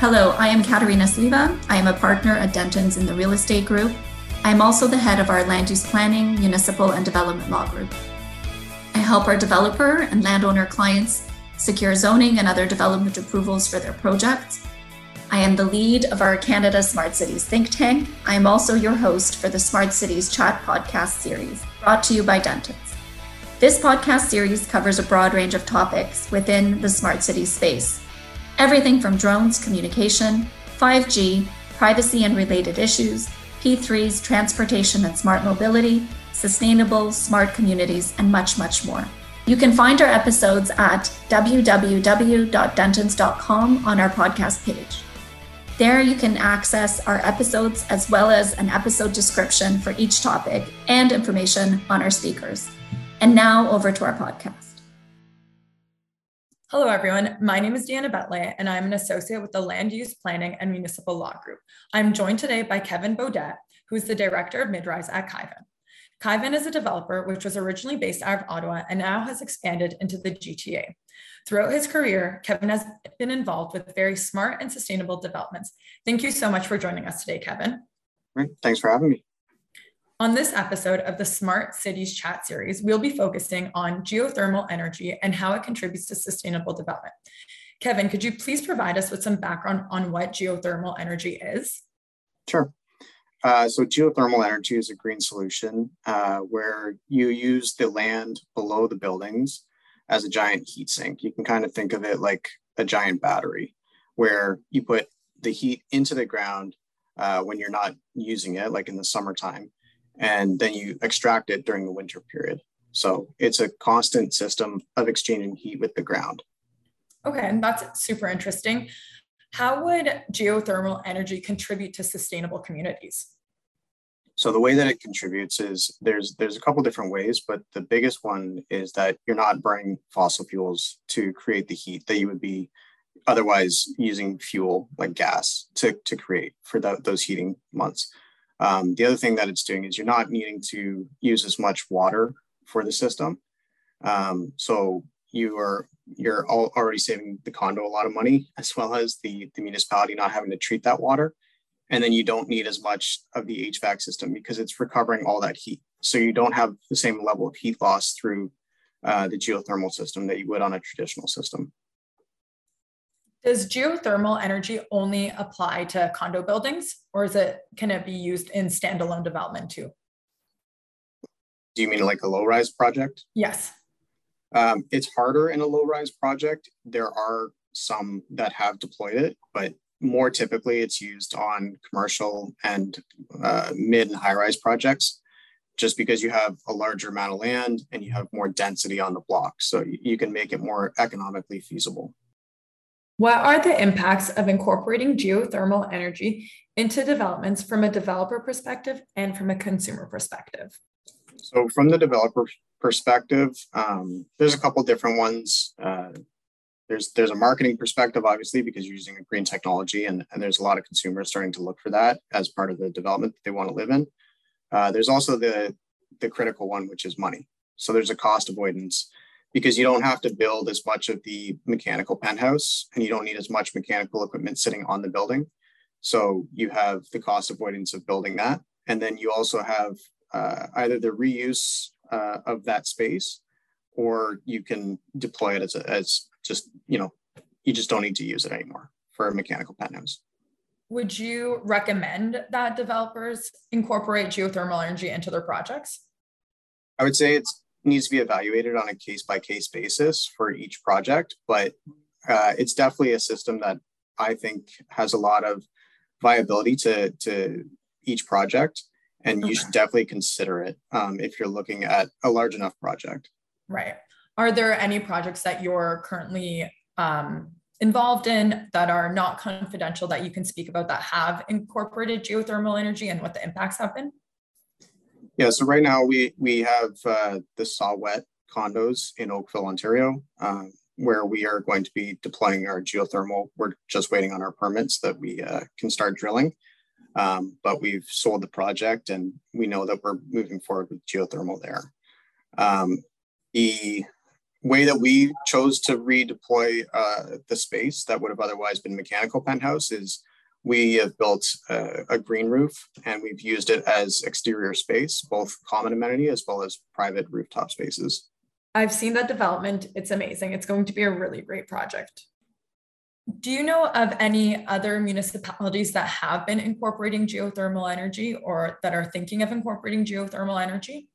Hello, I am Katarzyna Sliwa. I am a partner at Dentons in the Real Estate Group. I am also the head of our land use planning, municipal, and development law group. I help our developer and landowner clients secure zoning and other development approvals for their projects. I am the lead of our Canada Smart Cities think tank. I am also your host for the Smart Cities Chat podcast series, brought to you by Dentons. This podcast series covers a broad range of topics within the smart cities space. Everything from drones, communication, 5G, privacy and related issues, P3s, transportation and smart mobility, sustainable, smart communities, and much, much more. You can find our episodes at www.dentons.com on our podcast page. There you can access our episodes as well as an episode description for each topic and information on our speakers. And now over to our podcast. Hello, everyone. My name is Deanna Betley, and I'm an associate with the Land Use Planning and Municipal Law Group. I'm joined today by Kevin Beaudet, who is the director of Midrise at Caivan. Caivan is a developer which was originally based out of Ottawa and now has expanded into the GTA. Throughout his career, Kevin has been involved with very smart and sustainable developments. Thank you so much for joining us today, Kevin. Thanks for having me. On this episode of the Smart Cities Chat series, we'll be focusing on geothermal energy and how it contributes to sustainable development. Kevin, could you please provide us with some background on what geothermal energy is? Sure. Uh, so geothermal energy is a green solution uh, where you use the land below the buildings as a giant heat sink. You can kind of think of it like a giant battery where you put the heat into the ground uh, when you're not using it, like in the summertime, and then you extract it during the winter period. So it's a constant system of exchanging heat with the ground. Okay, and that's super interesting. How would geothermal energy contribute to sustainable communities? So the way that it contributes is there's there's a couple different ways, but the biggest one is that you're not burning fossil fuels to create the heat that you would be otherwise using fuel like gas to, to create for the, those heating months. Um, the other thing that it's doing is you're not needing to use as much water for the system. Um, so you are you're already saving the condo a lot of money as well as the, the municipality not having to treat that water. And then you don't need as much of the HVAC system because it's recovering all that heat. So you don't have the same level of heat loss through uh, the geothermal system that you would on a traditional system. Does geothermal energy only apply to condo buildings or is it can it be used in standalone development too? Do you mean like a low rise project? Yes. Um, it's harder in a low rise project. There are some that have deployed it, but more typically it's used on commercial and uh, mid and high rise projects just because you have a larger amount of land and you have more density on the block. So you can make it more economically feasible. What are the impacts of incorporating geothermal energy into developments from a developer perspective and from a consumer perspective? So, from the developer perspective, um, there's a couple different ones. Uh, there's there's a marketing perspective, obviously, because you're using a green technology, and, and there's a lot of consumers starting to look for that as part of the development that they want to live in. Uh, there's also the the critical one, which is money. So there's a cost avoidance because you don't have to build as much of the mechanical penthouse and you don't need as much mechanical equipment sitting on the building. So you have the cost avoidance of building that. And then you also have uh, either the reuse uh, of that space or you can deploy it as, a, as just, you know, you just don't need to use it anymore for a mechanical penthouse. Would you recommend that developers incorporate geothermal energy into their projects? I would say it's needs to be evaluated on a case by case basis for each project, but uh, it's definitely a system that I think has a lot of viability to to each project, and you should definitely consider it um, if you're looking at a large enough project. Right. Are there any projects that you're currently um, involved in that are not confidential that you can speak about that have incorporated geothermal energy and what the impacts have been? Yeah, so right now we we have uh, the Saw-Whet condos in Oakville, Ontario, um, where we are going to be deploying our geothermal. We're just waiting on our permits that we uh, can start drilling. Um, but we've sold the project and we know that we're moving forward with geothermal there. Um, the way that we chose to redeploy uh, the space that would have otherwise been mechanical penthouse is we have built a, a, green roof and we've used it as exterior space, both common amenity as well as private rooftop spaces. I've seen that development. It's amazing. It's going to be a really great project. Do you know of any other municipalities that have been incorporating geothermal energy or that are thinking of incorporating geothermal energy?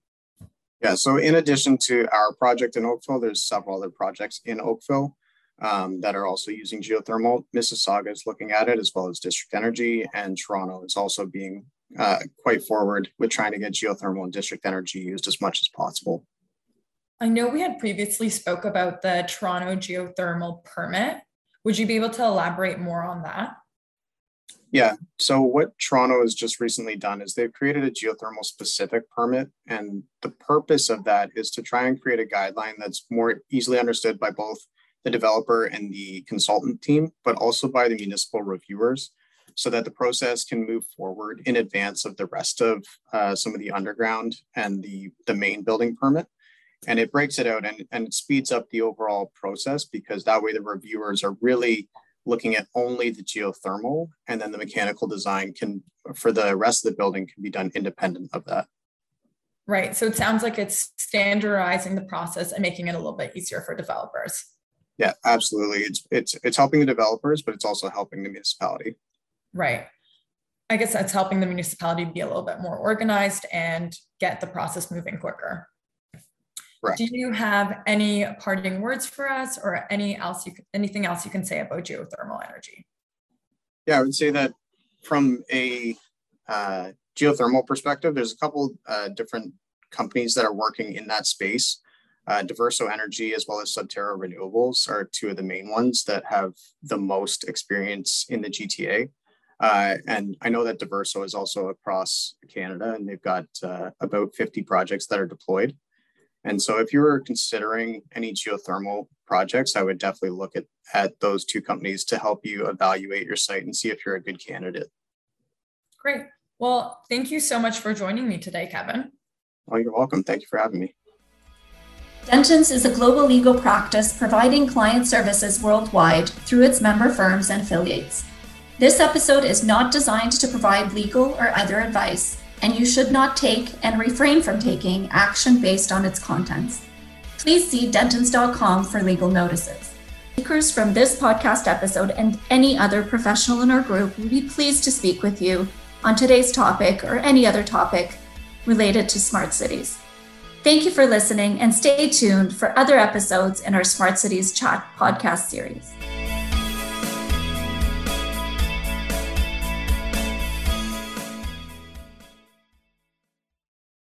Yeah, so in addition to our project in Oakville, there's several other projects in Oakville um, that are also using geothermal. Mississauga is looking at it as well as District Energy, and Toronto is also being uh, quite forward with trying to get geothermal and district energy used as much as possible. I know we had previously spoke about the Toronto geothermal permit. Would you be able to elaborate more on that? Yeah. So what Toronto has just recently done is they've created a geothermal specific permit. And the purpose of that is to try and create a guideline that's more easily understood by both the developer and the consultant team, but also by the municipal reviewers so that the process can move forward in advance of the rest of uh, some of the underground and the, the main building permit. And it breaks it out and, and it speeds up the overall process because that way the reviewers are really looking at only the geothermal and then the mechanical design can for the rest of the building can be done independent of that right so it sounds like it's standardizing the process and making it a little bit easier for developers yeah absolutely it's it's it's helping the developers but it's also helping the municipality right i guess that's helping the municipality be a little bit more organized and get the process moving quicker Correct. Do you have any parting words for us or any else you anything else you can say about geothermal energy? Yeah, I would say that from a uh, geothermal perspective, there's a couple uh, different companies that are working in that space. Uh, Diverso Energy as well as Subterra Renewables are two of the main ones that have the most experience in the GTA. Uh, and I know that Diverso is also across Canada and they've got uh, about 50 projects that are deployed. And so if you were considering any geothermal projects, I would definitely look at, at those two companies to help you evaluate your site and see if you're a good candidate. Great. Well, thank you so much for joining me today, Kevin. Oh, you're welcome. Thank you for having me. Dentons is a global legal practice providing client services worldwide through its member firms and affiliates. This episode is not designed to provide legal or other advice and you should not take and refrain from taking action based on its contents. Please see dentons.com for legal notices. Speakers from this podcast episode and any other professional in our group will be pleased to speak with you on today's topic or any other topic related to smart cities. Thank you for listening and stay tuned for other episodes in our Smart Cities Chat podcast series.